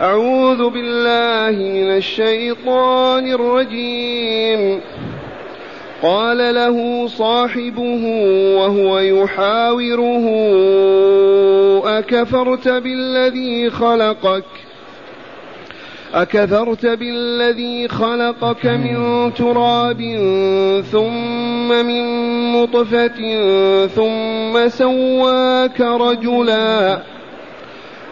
أعوذ بالله من الشيطان الرجيم. قال له صاحبه وهو يحاوره أكفرت بالذي خلقك؟ أكفرت بالذي خلقك من تراب ثم من نطفة ثم سواك رجلا.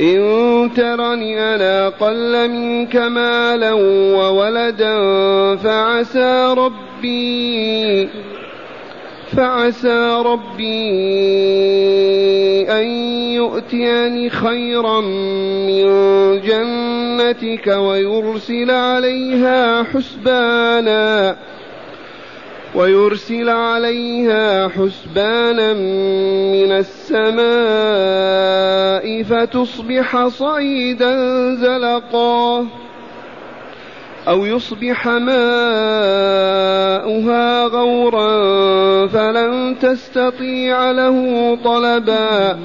إن ترني أنا أقل منك مالا وولدا فعسى ربي فعسى ربي أن يؤتيني خيرا من جنتك ويرسل عليها حسبانا ويرسل عليها حسبانا من السماء فتصبح صعيدا زلقا أو يصبح ماؤها غورا فلن تستطيع له طلبا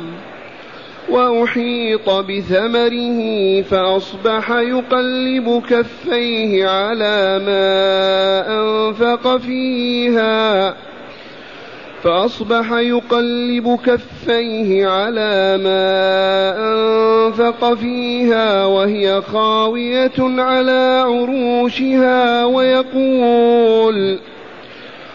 وأحيط بثمره فأصبح يقلب كفيه على ما أنفق فيها فأصبح يقلب كفيه على ما أنفق فيها وهي خاوية على عروشها ويقول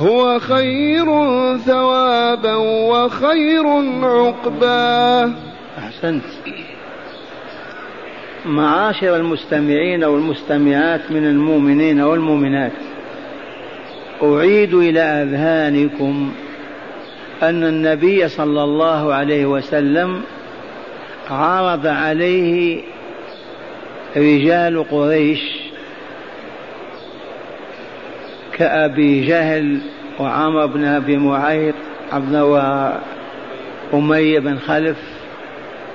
هو خير ثوابا وخير عقبا. أحسنت. معاشر المستمعين والمستمعات من المؤمنين والمؤمنات أعيد إلى أذهانكم أن النبي صلى الله عليه وسلم عرض عليه رجال قريش كأبي جهل وعمر بن أبي معيط عبد وأمية بن خلف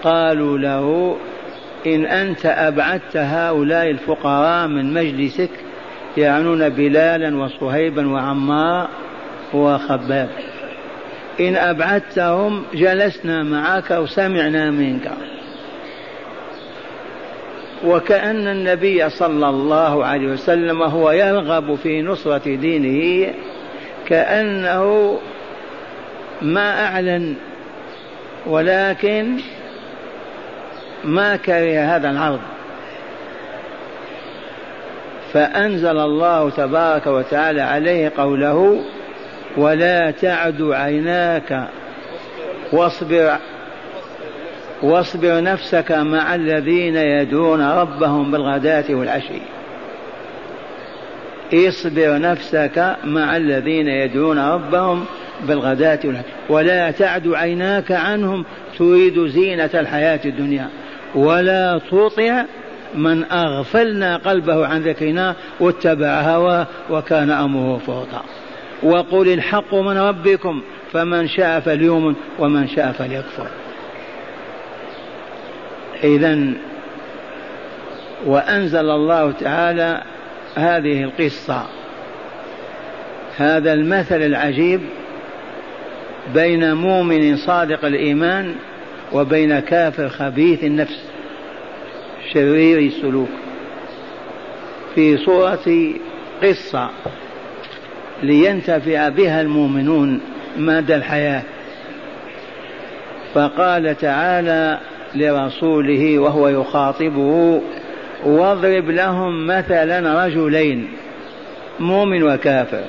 قالوا له إن أنت أبعدت هؤلاء الفقراء من مجلسك يعنون بلالا وصهيبا وعمار وخباب. إن أبعدتهم جلسنا معك وسمعنا منك. وكأن النبي صلى الله عليه وسلم هو يرغب في نصرة دينه كأنه ما أعلن ولكن ما كره هذا العرض. فأنزل الله تبارك وتعالى عليه قوله ولا تعد عيناك واصبر واصبر نفسك مع الذين يدعون ربهم بالغداة والعشي. اصبر نفسك مع الذين يدعون ربهم بالغداة والعشي. ولا تعد عيناك عنهم تريد زينة الحياة الدنيا. ولا تطع من أغفلنا قلبه عن ذكرنا واتبع هواه وكان أمره فرطا وقل الحق من ربكم فمن شاء فليؤمن ومن شاء فليكفر. إذا وأنزل الله تعالى هذه القصة هذا المثل العجيب بين مؤمن صادق الإيمان وبين كافر خبيث النفس شرير السلوك. في صورة قصة لينتفع بها المؤمنون مدى الحياة. فقال تعالى لرسوله وهو يخاطبه. واضرب لهم مثلا رجلين مؤمن وكافر.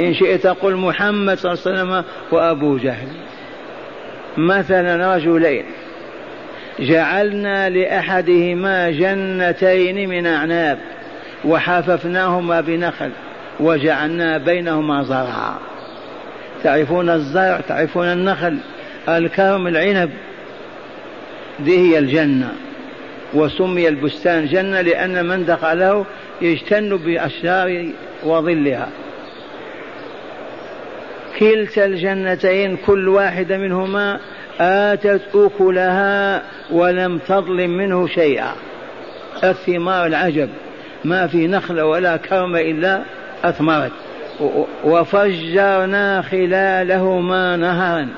إن شئت قل محمد صلى الله عليه وسلم وأبو جهل. مثلا رجلين. جعلنا لأحدهما جنتين من أعناب وحففناهما بنخل وجعلنا بينهما زرعا. تعرفون الزرع؟ تعرفون النخل؟ الكرم العنب. دي هي الجنة وسمي البستان جنة لأن من دخله يجتن بأشجار وظلها. كلتا الجنتين كل واحدة منهما آتت أكلها ولم تظلم منه شيئا. الثمار العجب ما في نخلة ولا كرم إلا أثمرت. وفجرنا خلالهما نهرا.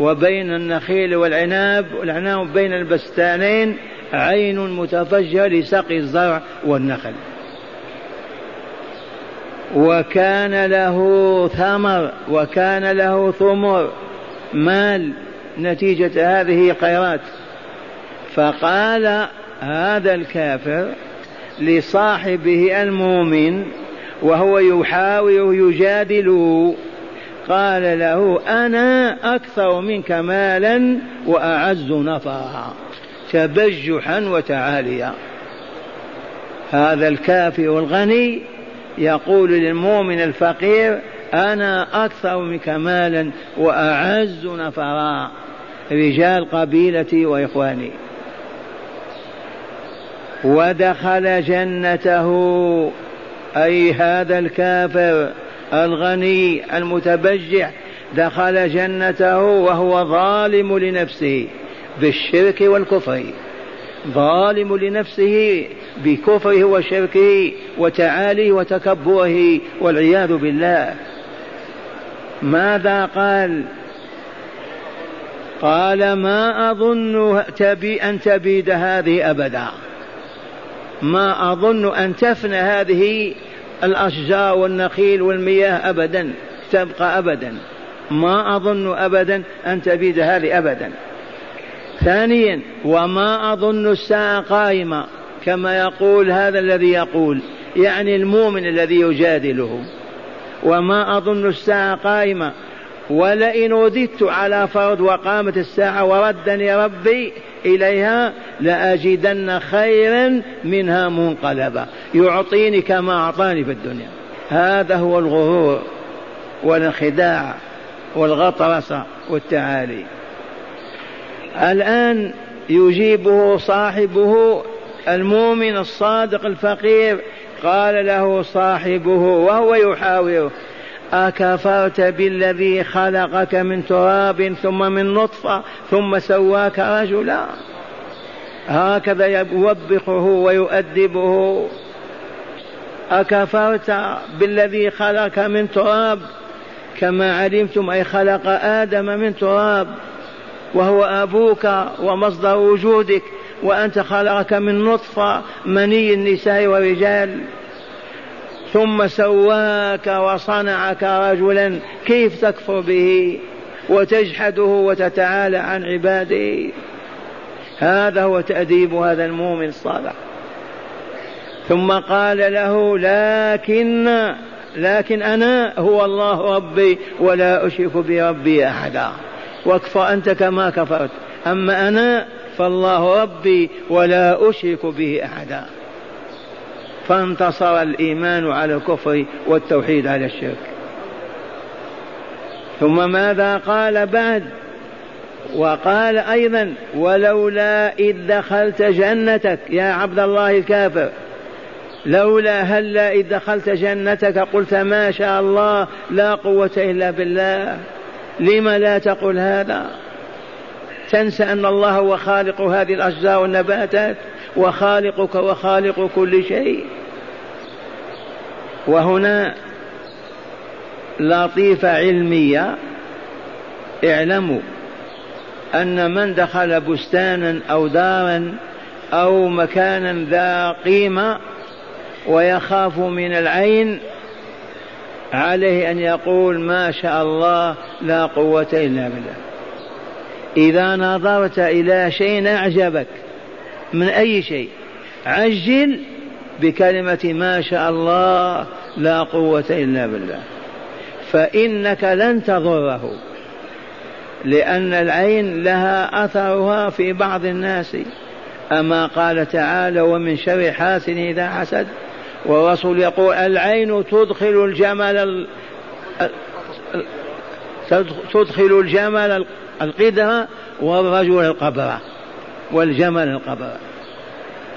وبين النخيل والعناب والعناب بين البستانين عين متفجرة لسقي الزرع والنخل. وكان له ثمر وكان له ثمر. مال نتيجة هذه خيرات فقال هذا الكافر لصاحبه المؤمن وهو يحاول يجادل قال له أنا أكثر منك مالا وأعز نفرا. تبجحا وتعاليا. هذا الكافر الغني يقول للمؤمن الفقير أنا أكثر منك مالا وأعز نفرا. رجال قبيلتي وإخواني. ودخل جنته. أي هذا الكافر؟ الغني المتبجح دخل جنته وهو ظالم لنفسه بالشرك والكفر. ظالم لنفسه بكفره وشركه وتعاليه وتكبره والعياذ بالله. ماذا قال؟ قال ما أظن تبي أن تبيد هذه أبدا. ما أظن أن تفنى هذه الأشجار والنخيل والمياه أبدا تبقى أبدا. ما أظن أبدا أن تبيد هذه أبدا. ثانيا وما أظن الساعة قائمة كما يقول هذا الذي يقول يعني المؤمن الذي يجادله. وما أظن الساعة قائمة ولئن رددت على فرض وقامت الساعة وردني ربي إليها لأجدن خيرا منها منقلبا. يعطيني كما أعطاني في الدنيا. هذا هو الغرور والانخداع والغطرسة والتعالي. الآن يجيبه صاحبه المؤمن الصادق الفقير. قال له صاحبه وهو يحاوره. أكفرت بالذي خلقك من تراب ثم من نطفة ثم سواك رجلا؟ هكذا يوبخه ويؤدبه. أكفرت بالذي خلق من تراب كما علمتم أي خلق آدم من تراب وهو أبوك ومصدر وجودك وأنت خلقك من نطفة مني النساء والرجال. ثم سواك وصنعك رجلا كيف تكفر به وتجحده وتتعالى عن عباده؟ هذا هو تأديب هذا المؤمن الصالح ثم قال له لكن لكن أنا هو الله ربي ولا أشرك بربي أحدا. واكفر أنت كما كفرت. أما أنا فالله ربي ولا أشرك به أحدا. فانتصر الإيمان على الكفر والتوحيد على الشرك. ثم ماذا قال بعد؟ وقال أيضا ولولا إذ دخلت جنتك يا عبد الله الكافر. لولا هلا إذ دخلت جنتك قلت ما شاء الله لا قوة إلا بالله لم لا تقول هذا؟ تنسى أن الله هو خالق هذه الأشجار والنباتات. وخالقك وخالق كل شيء. وهنا لطيفة علمية اعلموا أن من دخل بستانا أو دارا أو مكانا ذا قيمة ويخاف من العين عليه أن يقول ما شاء الله لا قوة إلا بالله. إذا نظرت إلى شيء أعجبك من أي شيء. عجل بكلمة ما شاء الله لا قوة إلا بالله. فإنك لن تضره لأن العين لها أثرها في بعض الناس. أما قال تعالى ومن شر حاسد إذا حسد والرسول يقول العين تدخل الجمل تدخل الجمل القدر والرجل القبر. والجمل القبر.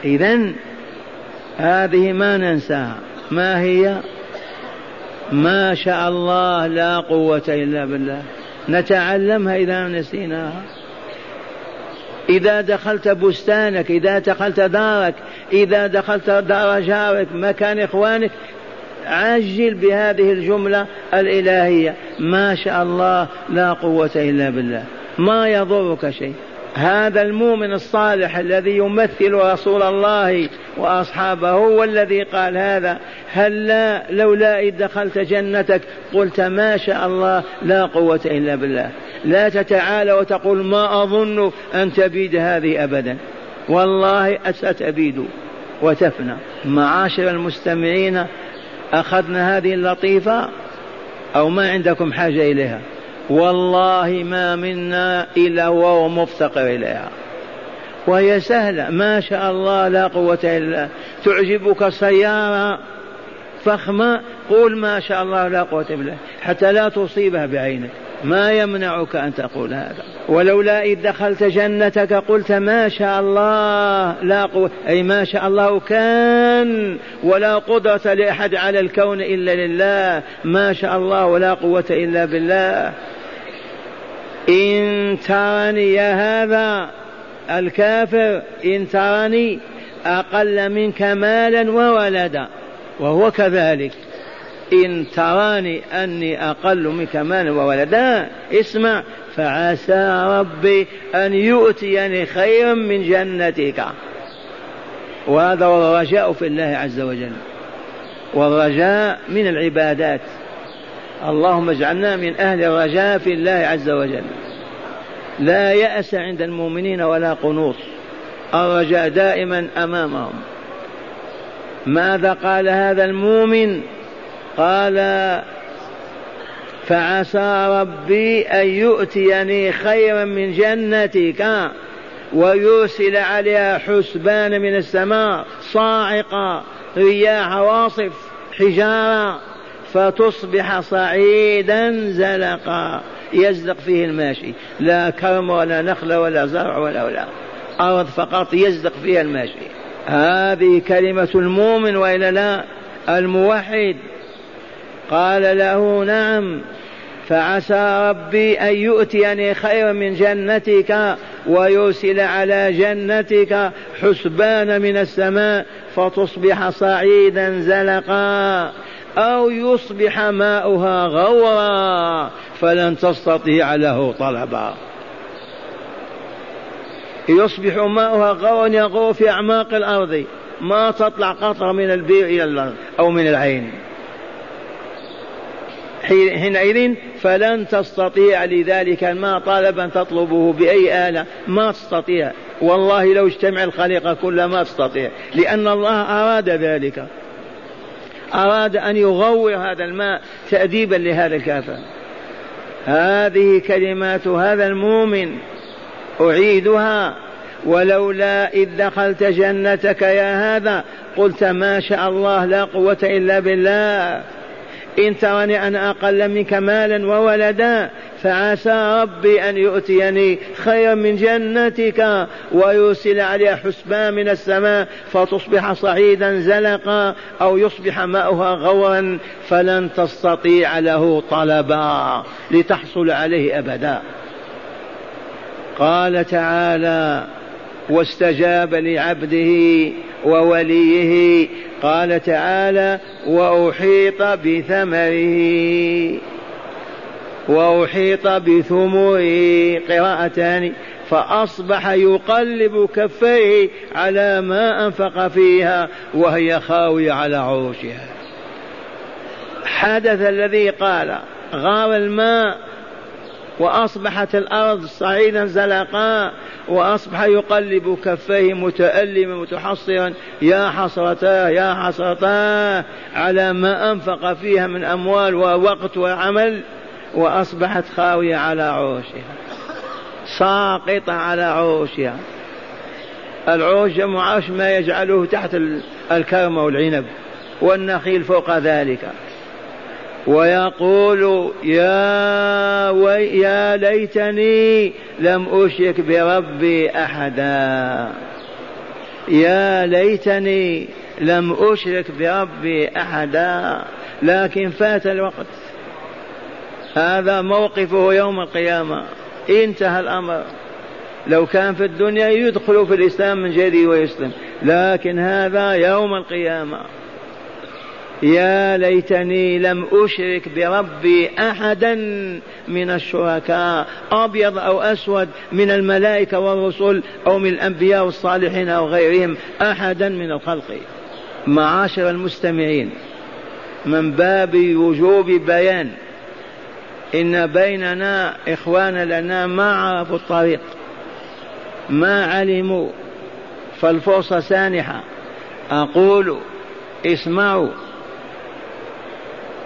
إذا هذه ما ننساها. ما هي؟ ما شاء الله لا قوة إلا بالله. نتعلمها إذا نسيناها. إذا دخلت بستانك إذا دخلت دارك إذا دخلت دار جارك مكان إخوانك عجل بهذه الجملة الإلهية. ما شاء الله لا قوة إلا بالله. ما يضرك شيء. هذا المؤمن الصالح الذي يمثل رسول الله وأصحابه هو الذي قال هذا. هل لا لولا إذ دخلت جنتك قلت ما شاء الله لا قوة إلا بالله. لا تتعالى وتقول ما أظن أن تبيد هذه أبدا. والله ستبيد وتفنى. معاشر المستمعين أخذنا هذه اللطيفة أو ما عندكم حاجة إليها؟ والله ما منا إلا وهو مفتقر إليها. وهي سهلة. ما شاء الله لا قوة إلا. تعجبك سيارة فخمة. قول ما شاء الله لا قوة إلا. حتى لا تصيبها بعينك. ما يمنعك أن تقول هذا. ولولا إذ دخلت جنتك قلت ما شاء الله لا قوة. أي ما شاء الله كان. ولا قدرة لأحد على الكون إلا لله. ما شاء الله ولا قوة إلا بالله. إن ترني يا هذا الكافر إن ترني أقل منك مالا وولدا وهو كذلك. إن تراني أني أقل منك مالا وولدا اسمع فعسى ربي أن يؤتيني خيرا من جنتك. وهذا هو الرجاء في الله عز وجل. والرجاء من العبادات. اللهم اجعلنا من أهل الرجاء في الله عز وجل. لا يأس عند المؤمنين ولا قنوط. الرجاء دائما أمامهم. ماذا قال هذا المؤمن؟ قال فعسى ربي أن يؤتيني خيرا من جنتك ويرسل عليها حسبان من السماء صاعقة رياح عواصف حجارة. فتصبح صعيدا زلقا. يزلق فيه الماشي. لا كرم ولا نخل ولا زرع ولا ولا. أرض فقط يزلق فيها الماشي. هذه كلمة المؤمن وإلا لا؟ الموحد. قال له نعم. فعسى ربي أن يؤتيني خيرا من جنتك ويرسل على جنتك حسبان من السماء فتصبح صعيدا زلقا. أو يصبح ماؤها غورا فلن تستطيع له طلبا. يصبح ماؤها غورا يغور في أعماق الأرض. ما تطلع قطرة من البير إلى الأرض أو من العين. حينئذ فلن تستطيع لذلك الماء طالبا تطلبه بأي آلة. ما تستطيع. والله لو اجتمع الخليقة كلها ما تستطيع. لأن الله أراد ذلك. أراد أن يغور هذا الماء تأديبا لهذا الكافر هذه كلمات هذا المؤمن. أعيدها. ولولا إذ دخلت جنتك يا هذا قلت ما شاء الله لا قوة إلا بالله. إن ترني أنا أقل منك مالا وولدا فعسى ربي أن يؤتيني خيرا من جنتك ويرسل عليها حسبان من السماء فتصبح صعيدا زلقا أو يصبح ماؤها غورا فلن تستطيع له طلبا لتحصل عليه أبدا. قال تعالى واستجاب لعبده ووليه قال تعالى وأحيط بثمره وأحيط بثمره قراءتان فأصبح يقلب كفيه على ما أنفق فيها وهي خاوية على عروشها. حدث الذي قال غار الماء وأصبحت الأرض صعيدا زلقاء وأصبح يقلب كفيه متألما متحصرا يا حسرتاه يا حسرتاه على ما أنفق فيها من أموال ووقت وعمل وأصبحت خاوية على عروشها ساقطة على عروشها. العروش جمع عرش ما يجعله تحت الكرم والعنب والنخيل فوق ذلك. ويقول يا وي يا ليتني لم أشرك بربي أحدا. يا ليتني لم أشرك بربي أحدا. لكن فات الوقت. هذا موقفه يوم القيامة. انتهى الأمر. لو كان في الدنيا يدخل في الإسلام من جديد ويسلم. لكن هذا يوم القيامة. يا ليتني لم أشرك بربي أحدا من الشركاء أبيض أو أسود من الملائكة والرسل أو من الأنبياء والصالحين أو غيرهم أحدا من الخلق. معاشر المستمعين من باب وجوب بيان إن بيننا إخوانا لنا ما عرفوا الطريق ما علموا فالفرصة سانحة. أقول اسمعوا.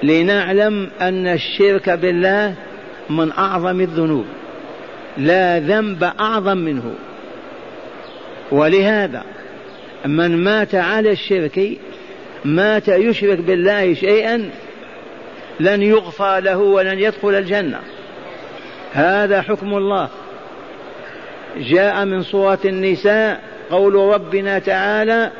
لنعلم أن الشرك بالله من أعظم الذنوب لا ذنب أعظم منه. ولهذا من مات على الشرك مات يشرك بالله شيئا لن يغفر له ولن يدخل الجنة. هذا حكم الله. جاء من سورة النساء قول ربنا تعالى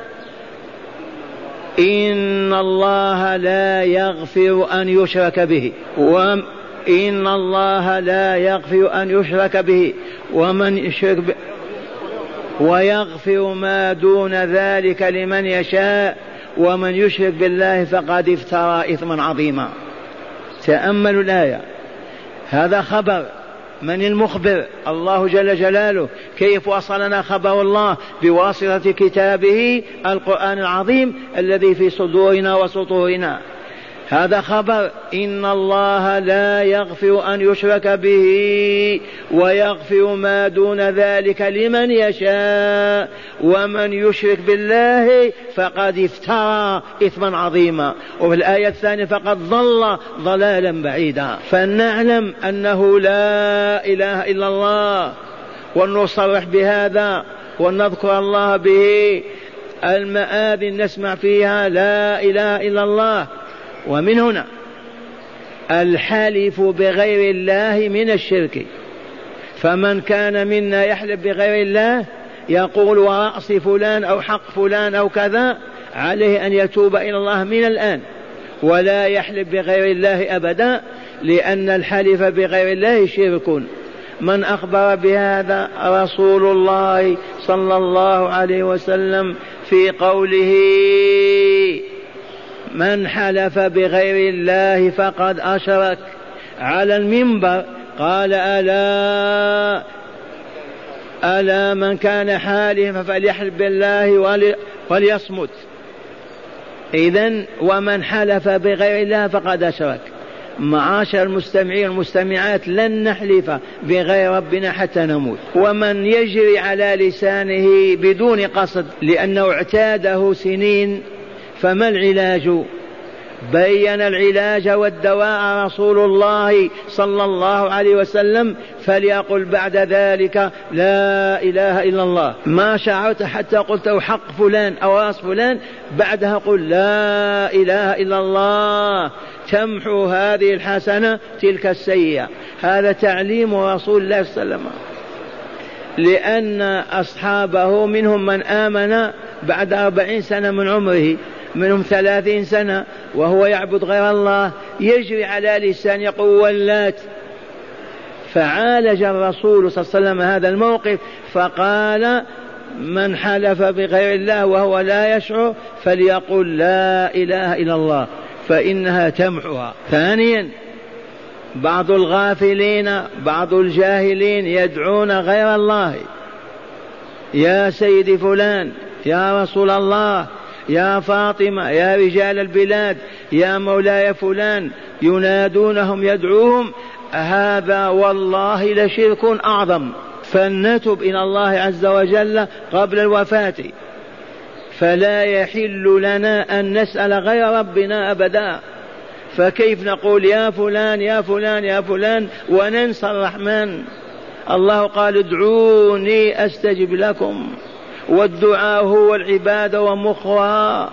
إن الله لا يغفر أن يشرك به. وإن الله لا يغفر أن يشرك به. ومن يشرك به ويغفر ما دون ذلك لمن يشاء. ومن يشرك بالله فقد افترى إثما عظيما. تأملوا الآية. هذا خبر. من المخبر؟ الله جل جلاله. كيف وصلنا خبر الله؟ بواسطة كتابه القرآن العظيم الذي في صدورنا وسطورنا. هذا خبر. إن الله لا يغفر أن يشرك به ويغفر ما دون ذلك لمن يشاء. ومن يشرك بالله فقد افترى إثما عظيما. وفي الآية الثانية فقد ضل ضلالا بعيدا. فلنعلم أنه لا إله إلا الله. ونصرح بهذا. ونذكر الله به. المآذن نسمع فيها لا إله إلا الله. ومن هنا الحلف بغير الله من الشرك. فمن كان منا يحلف بغير الله يقول ورأس فلان أو حق فلان أو كذا عليه أن يتوب إلى الله من الآن. ولا يحلف بغير الله أبدا لأن الحلف بغير الله شرك. من أخبر بهذا رسول الله صلى الله عليه وسلم في قوله من حلف بغير الله فقد أشرك. على المنبر قال ألا ألا من كان حالفا فليحلف بالله وليصمت. إذا ومن حلف بغير الله فقد أشرك. معاشر المستمعين والمستمعات لن نحلف بغير ربنا حتى نموت. ومن يجري على لسانه بدون قصد لأنه اعتاده سنين فما العلاج؟ بين العلاج والدواء رسول الله صلى الله عليه وسلم فليقل بعد ذلك لا إله إلا الله. ما شعرت حتى قلت حق فلان أو راس فلان بعدها قل لا إله إلا الله. تمحو هذه الحسنة تلك السيئة. هذا تعليم رسول الله صلى الله عليه وسلم. لأن أصحابه منهم من آمن بعد أربعين سنة من عمره. منهم ثلاثين سنة وهو يعبد غير الله يجري على لسان يقول ولات فعالج الرسول صلى الله عليه وسلم هذا الموقف فقال من حلف بغير الله وهو لا يشعر فليقل لا إله إلا الله فإنها تمحوها. ثانيا بعض الغافلين بعض الجاهلين يدعون غير الله. يا سيدي فلان يا رسول الله يا فاطمة يا رجال البلاد يا مولاي فلان ينادونهم يدعوهم هذا والله لشرك أعظم. فلنتب إلى الله عز وجل قبل الوفاة. فلا يحل لنا أن نسأل غير ربنا أبدا. فكيف نقول يا فلان يا فلان يا فلان وننسى الرحمن؟ الله قال ادعوني أستجب لكم. والدعاء هو العبادة ومخها.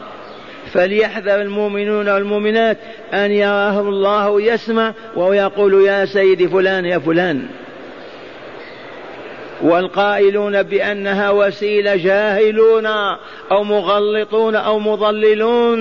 فليحذر المؤمنون والمؤمنات أن يراه الله يسمع ويقول يا سيدي فلان يا فلان. والقائلون بأنها وسيلة جاهلون أو مغلطون أو مضللون.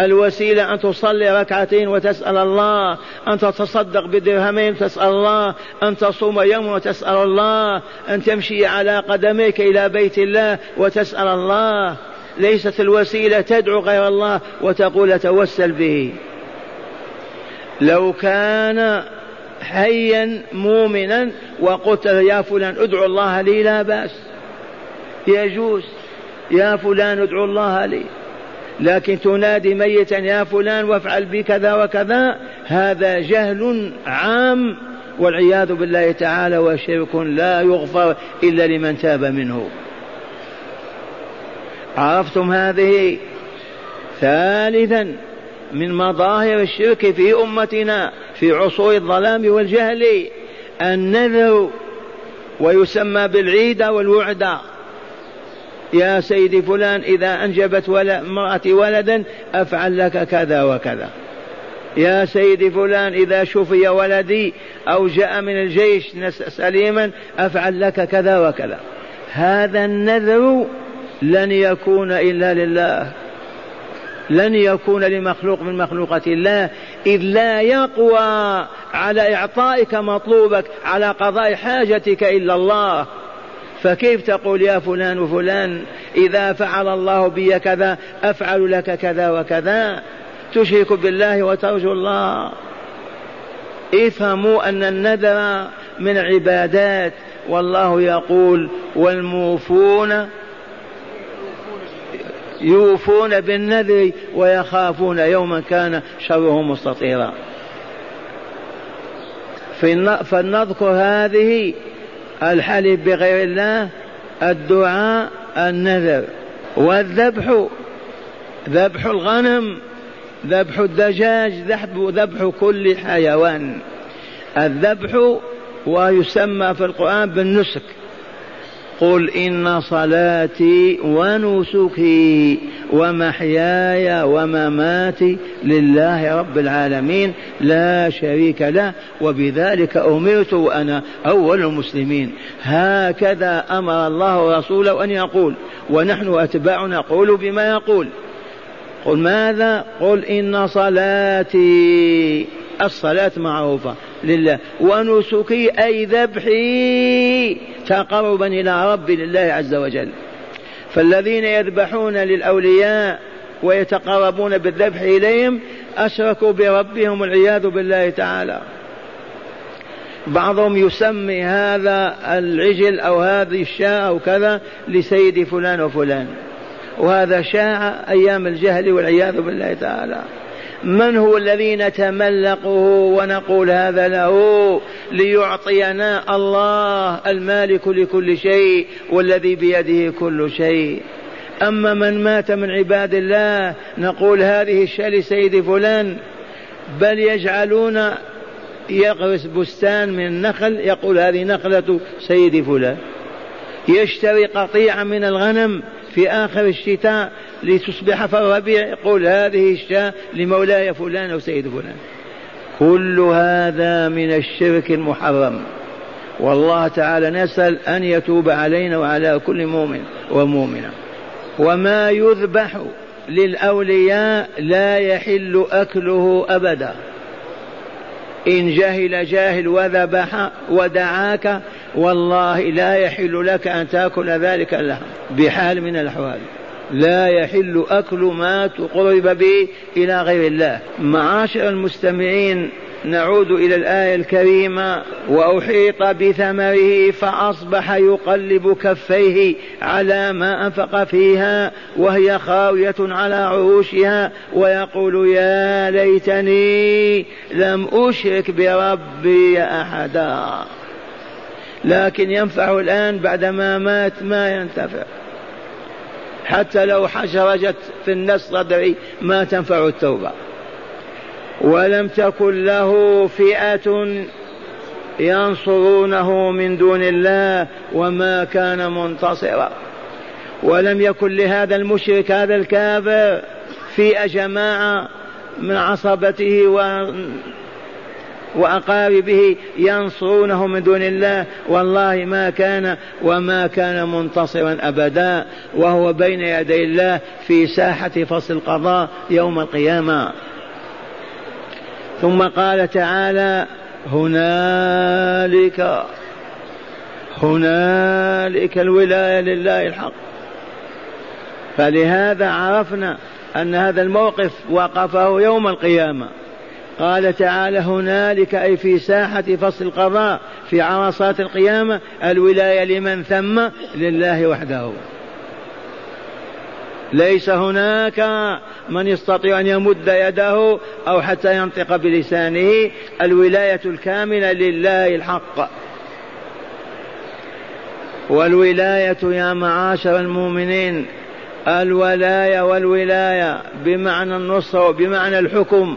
الوسيلة أن تصلي ركعتين وتسأل الله أن تتصدق بدرهمين وتسأل الله أن تصوم يوم وتسأل الله أن تمشي على قدميك إلى بيت الله وتسأل الله. ليست الوسيلة تدعو غير الله وتقول توسل به. لو كان حيا مؤمنا وقلت يا فلان ادعو الله لي لا بأس. يجوز. يا فلان ادعو الله لي. لكن تنادي ميتا يا فلان وافعل بي كذا وكذا. هذا جهل عام والعياذ بالله تعالى وشرك لا يغفر إلا لمن تاب منه. عرفتم هذه؟ ثالثا من مظاهر الشرك في أمتنا. في عصور الظلام والجهل النذر ويسمى بالعيدة والوعدة يا سيدي فلان إذا أنجبت امرأتي ولدا أفعل لك كذا وكذا. يا سيدي فلان إذا شفي ولدي أو جاء من الجيش سليما أفعل لك كذا وكذا. هذا النذر لن يكون إلا لله. لن يكون لمخلوق من مخلوقات الله إذ لا يقوى على إعطائك مطلوبك على قضاء حاجتك إلا الله. فكيف تقول يا فلان وفلان إذا فعل الله بي كذا أفعل لك كذا وكذا؟ تشرك بالله وترجو الله. افهموا أن النذر من عبادات. والله يقول والموفون يوفون بالنذر ويخافون يوما كان شره مستطيرا. فلنذكر هذه الحلف بغير الله الدعاء النذر. والذبح ذبح الغنم ذبح الدجاج ذبح كل حيوان. الذبح ويسمى في القرآن بالنسك. قل إن صلاتي ونسكي ومحياي ومماتي لله رب العالمين لا شريك له وبذلك أمرت وأنا أول المسلمين هكذا أمر الله رسوله أن يقول ونحن أتباع نقول بما يقول قل ماذا قل إن صلاتي الصلاة معروفة لله ونسكي أي ذبحي تقربا إلى رب لله عز وجل. فالذين يذبحون للأولياء ويتقربون بالذبح إليهم أشركوا بربهم والعياذ بالله تعالى. بعضهم يسمي هذا العجل أو هذه الشاة أو كذا لسيد فلان وفلان. وهذا شاع أيام الجهل والعياذ بالله تعالى. من هو الذي نتملقه ونقول هذا له ليعطينا الله المالك لكل شيء والذي بيده كل شيء. أما من مات من عباد الله نقول هذه الشاة لسيد فلان بل يجعلون يغرس بستان من النخل يقول هذه نخلة سيد فلان. يشتري قطيعة من الغنم في آخر الشتاء لتصبح في الربيع يقول هذه الشاة لمولاي فلان أو سيد فلان. كل هذا من الشرك المحرم. والله تعالى نسأل أن يتوب علينا وعلى كل مؤمن ومؤمنة. وما يذبح للأولياء لا يحل أكله أبدا. إن جهل جاهل وذبح ودعاك والله لا يحل لك أن تأكل ذلك اللحم بحال من الأحوال. لا يحل أكل ما تقرب به إلى غير الله. معاشر المستمعين نعود إلى الآية الكريمة وأحيط بثمره فأصبح يقلب كفيه على ما أنفق فيها وهي خاوية على عروشها ويقول يا ليتني لم أشرك بربي أحدا. لكن ينفع الآن بعدما مات ما ينتفع. حتى لو حشرجت في النص صدري ما تنفع التوبة. ولم تكن له فئة ينصرونه من دون الله وما كان منتصرا. ولم يكن لهذا المشرك هذا الكافر فئة جماعة من عصبته وأقاربه ينصرونه من دون الله والله ما كان وما كان منتصرا أبدا وهو بين يدي الله في ساحة فصل القضاء يوم القيامة. ثم قال تعالى هنالك هنالك الولاية لله الحق. فلهذا عرفنا أن هذا الموقف وقفه يوم القيامة. قال تعالى هنالك أي في ساحة فصل القضاء في عرصات القيامة الولاية لمن ثم لله وحده. ليس هناك من يستطيع أن يمد يده أو حتى ينطق بلسانه الولاية الكاملة لله الحق. والولاية يا معاشر المؤمنين الولاية والولاية بمعنى النصر وبمعنى الحكم.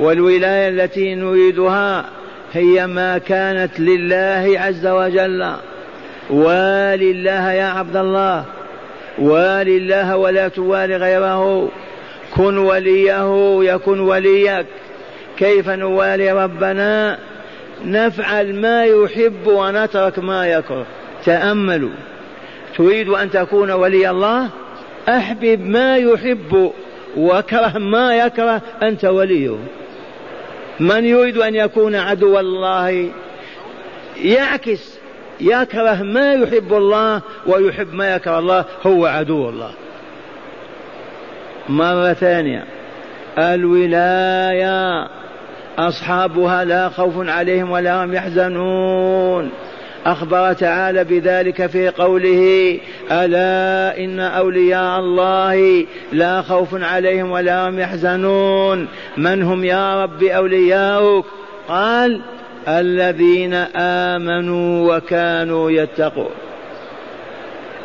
والولاية التي نريدها هي ما كانت لله عز وجل. ولله يا عبد الله. والله ولا توالي غيره. كن وليه يكن وليك. كيف نوالي ربنا؟ نفعل ما يحب ونترك ما يكره. تأملوا. تريد أن تكون ولي الله؟ أحبب ما يحب وكره ما يكره أنت وليه. من يريد أن يكون عدو الله يعكس يكره ما يحب الله ويحب ما يكره الله هو عدو الله. مرة ثانية الولاية أصحابها لا خوف عليهم ولا هم يحزنون. أخبر تعالى بذلك في قوله ألا إن أولياء الله لا خوف عليهم ولا هم يحزنون. من هم يا رب أولياؤك؟ قال الذين آمنوا وكانوا يتقون.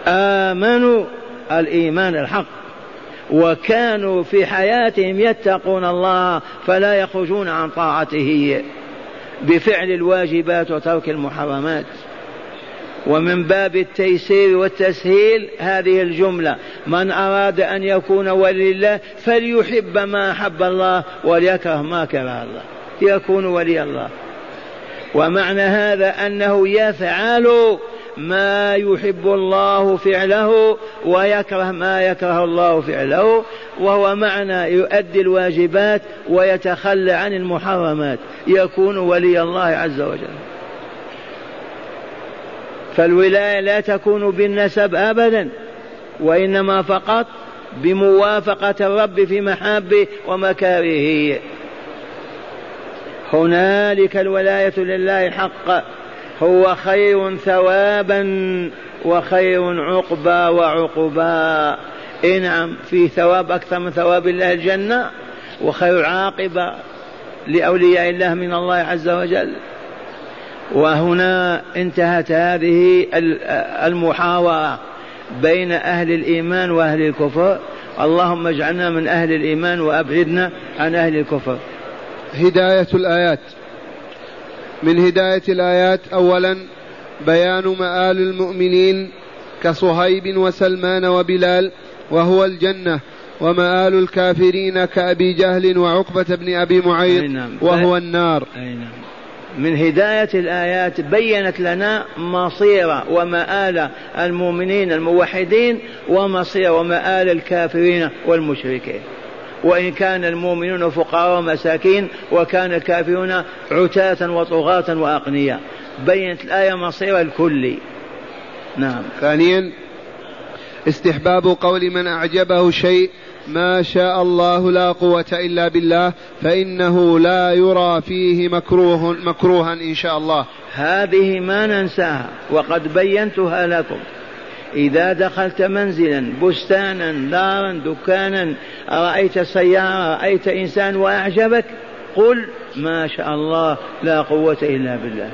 آمنوا الإيمان الحق. وكانوا في حياتهم يتقون الله فلا يخرجون عن طاعته. بفعل الواجبات وترك المحرمات. ومن باب التيسير والتسهيل هذه الجملة. من أراد أن يكون ولي الله فليحب ما أحب الله وليكره ما كره الله. يكون ولي الله. ومعنى هذا أنه يفعل ما يحب الله فعله ويكره ما يكره الله فعله وهو معنى يؤدي الواجبات ويتخلى عن المحرمات. يكون ولي الله عز وجل. فالولاية لا تكون بالنسب أبدا وإنما فقط بموافقة الرب في محابه ومكارهه هنالك الولاية لله حق هو خير ثوابا وخير عقبى وعقبى. إيه نعم في ثواب أكثر من ثواب الله الجنة وخير عاقبة لأولياء الله من الله عز وجل. وهنا انتهت هذه المحاورة بين أهل الإيمان وأهل الكفر اللهم اجعلنا من أهل الإيمان وأبعدنا عن أهل الكفر هداية الآيات من هداية الآيات أولا بيان مآل المؤمنين كصهيب وسلمان وبلال وهو الجنة ومآل الكافرين كأبي جهل وعقبة بن أبي معيط نعم. وهو النار نعم. من هداية الآيات بينت لنا مصير ومآل المؤمنين الموحدين ومصير ومآل الكافرين والمشركين. وإن كان المؤمنون فقراء ومساكين وكان الكافرون عتاة وطغاة وأغنياء بينت الآية مصير الكل. نعم. ثانيا استحباب قول من أعجبه شيء ما شاء الله لا قوة إلا بالله فإنه لا يرى فيه مكروه مكروها إن شاء الله. هذه ما ننساها وقد بينتها لكم. إذا دخلت منزلا بستانا دارا دكانا رأيت سيارة رأيت إنسان وأعجبك؟ قل ما شاء الله لا قوة إلا بالله.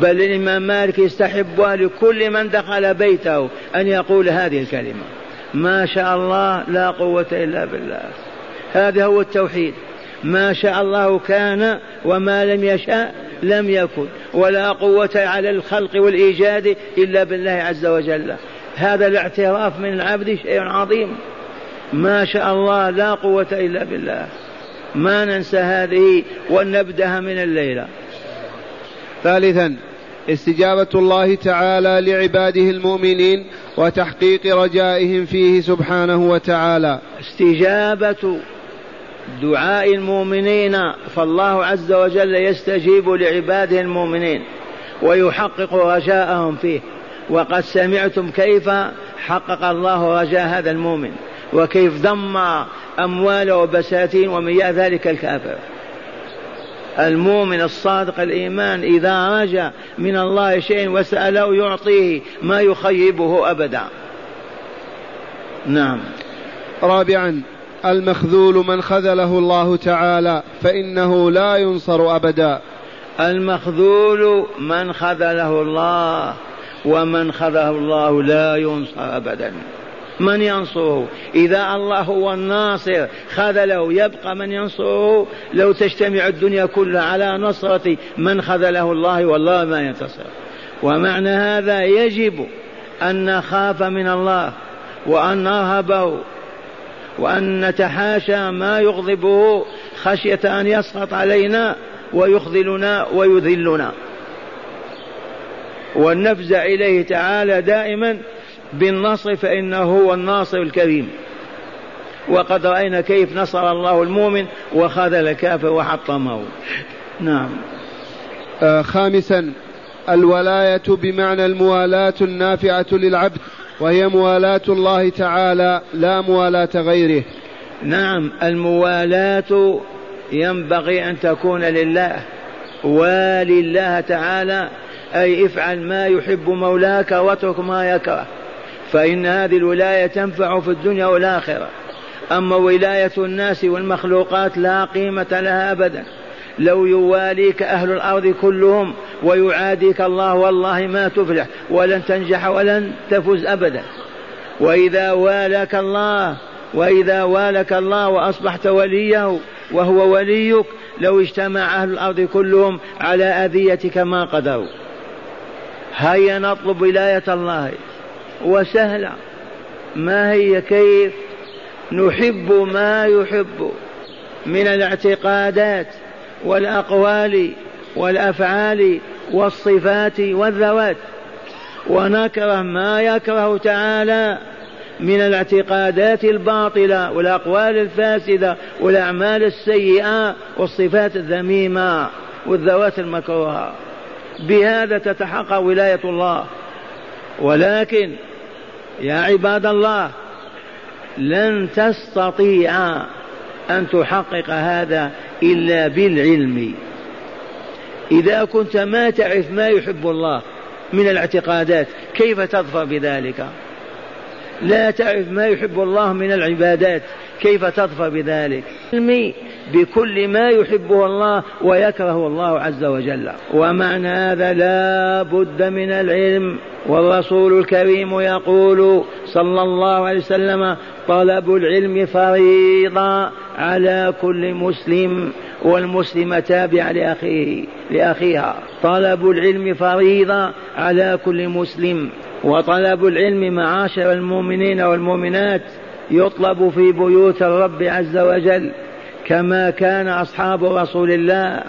بل الإمام مالك يستحب لكل من دخل بيته أن يقول هذه الكلمة. ما شاء الله لا قوة إلا بالله. هذا هو التوحيد. ما شاء الله كان وما لم يشاء لم يكن. ولا قوة على الخلق والإيجاد إلا بالله عز وجل. هذا الاعتراف من العبد شيء عظيم. ما شاء الله لا قوة إلا بالله. ما ننسى هذه ونبدأها من الليلة. ثالثا استجابة الله تعالى لعباده المؤمنين وتحقيق رجائهم فيه سبحانه وتعالى. استجابة دعاء المؤمنين فالله عز وجل يستجيب لعباده المؤمنين ويحقق رجاءهم فيه. وقد سمعتم كيف حقق الله رجاء هذا المؤمن وكيف دمر أمواله وبساتين ومن ذلك الكافر. المؤمن الصادق الإيمان إذا رجا من الله شيء وسأله يعطيه ما يخيبه أبدا. نعم. رابعا المخذول من خذله الله تعالى فإنه لا ينصر أبدا. المخذول من خذله الله ومن خذله الله لا ينصر أبدا. من ينصره؟ إذا الله هو الناصر خذله يبقى من ينصره؟ لو تجتمع الدنيا كلها على نصرة من خذله الله والله ما ينتصر. ومعنى هذا يجب أن نخاف من الله وأن نرهبه وأن نتحاشى ما يغضبه خشية أن يسقط علينا ويخذلنا ويذلنا. ونفزع إليه تعالى دائما بالنصر فإنه هو الناصر الكريم. وقد رأينا كيف نصر الله المؤمن وخذل الكافر وحطمه. نعم. آه خامسا الولاية بمعنى الموالاة النافعة للعبد وهي موالاة الله تعالى لا موالاة غيره. نعم الموالاة ينبغي أن تكون لله ولله تعالى أي افعل ما يحب مولاك واترك ما يكره. فإن هذه الولاية تنفع في الدنيا والآخرة. أما ولاية الناس والمخلوقات لا قيمة لها أبدا. لو يواليك أهل الأرض كلهم ويعاديك الله والله ما تفلح ولن تنجح ولن تفز أبدا. وإذا والاك الله وإذا والك الله وأصبحت وليه وهو وليك لو اجتمع أهل الأرض كلهم على أذيتك ما قدروا. هيا نطلب ولاية الله. وسهلة. ما هي كيف نحب ما يحب من الاعتقادات والأقوال والأفعال والصفات والذوات. ونكره ما يكره تعالى من الاعتقادات الباطلة والأقوال الفاسدة والأعمال السيئة والصفات الذميمة والذوات المكروهة. بهذا تتحقق ولاية الله. ولكن يا عباد الله لن تستطيع أن تحقق هذا إلا بالعلم. إذا كنت ما تعرف ما يحب الله من الاعتقادات كيف تظفر بذلك؟ لا تعرف ما يحب الله من العبادات كيف تظفر بذلك؟ علمي. بكل ما يحبه الله ويكرهه الله عز وجل. ومعنى هذا لا بد من العلم. والرسول الكريم يقول صلى الله عليه وسلم طلب العلم فريضة على كل مسلم والمسلم تابع لأخيه لأخيها. طلب العلم فريضة على كل مسلم. وطلب العلم معاشر المؤمنين والمؤمنات يطلب في بيوت الرب عز وجل كما كان أصحاب رسول الله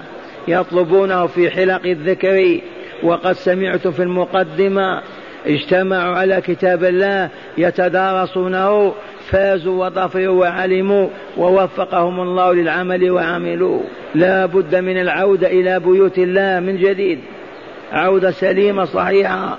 يطلبونه في حلق الذكر. وقد سمعت في المقدمة اجتمعوا على كتاب الله يتدارسونه فازوا وظفروا وعلموا ووفقهم الله للعمل وعملوا. لا بد من العودة إلى بيوت الله من جديد. عودة سليمة صحيحة.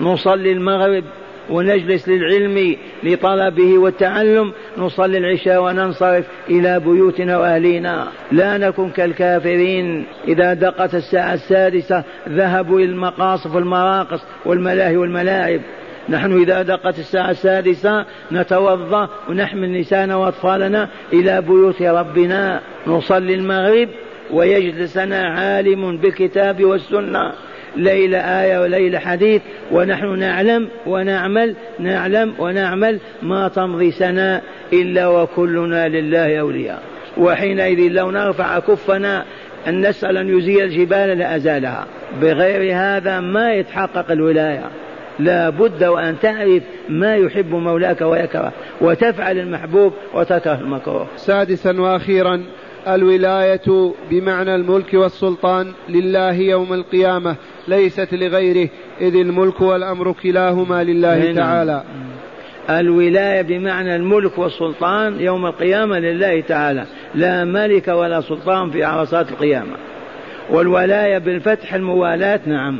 نصلي المغرب ونجلس للعلم لطلبه والتعلم نصلي العشاء وننصرف إلى بيوتنا وأهلينا. لا نكن كالكافرين. إذا دقت الساعة السادسة ذهبوا إلى المقاصف والمراقص والملاهي والملاعب. نحن إذا دقت الساعة السادسة نتوضأ ونحمل نساءنا وأطفالنا إلى بيوت ربنا. نصلي المغرب ويجلسنا عالم بالكتاب والسنة. ليل آية وليل حديث ونحن نعلم ونعمل نعلم ونعمل ما تمضي سنة إلا وكلنا لله أولياء. وحينئذ لو نرفع كفنا أن نسأل أن يزيل الجبال لأزالها. بغير هذا ما يتحقق الولاية. لا بد وأن تعرف ما يحب مولاك ويكره وتفعل المحبوب وتكره المكروه. سادسا وأخيرا الولاية بمعنى الملك والسلطان لله يوم القيامة ليست لغيره إذ الملك والأمر كلاهما لله نعم. تعالى. الولاية بمعنى الملك والسلطان يوم القيامة لله تعالى لا ملك ولا سلطان في عرصات القيامة. والولاية بالفتح الموالاة نعم.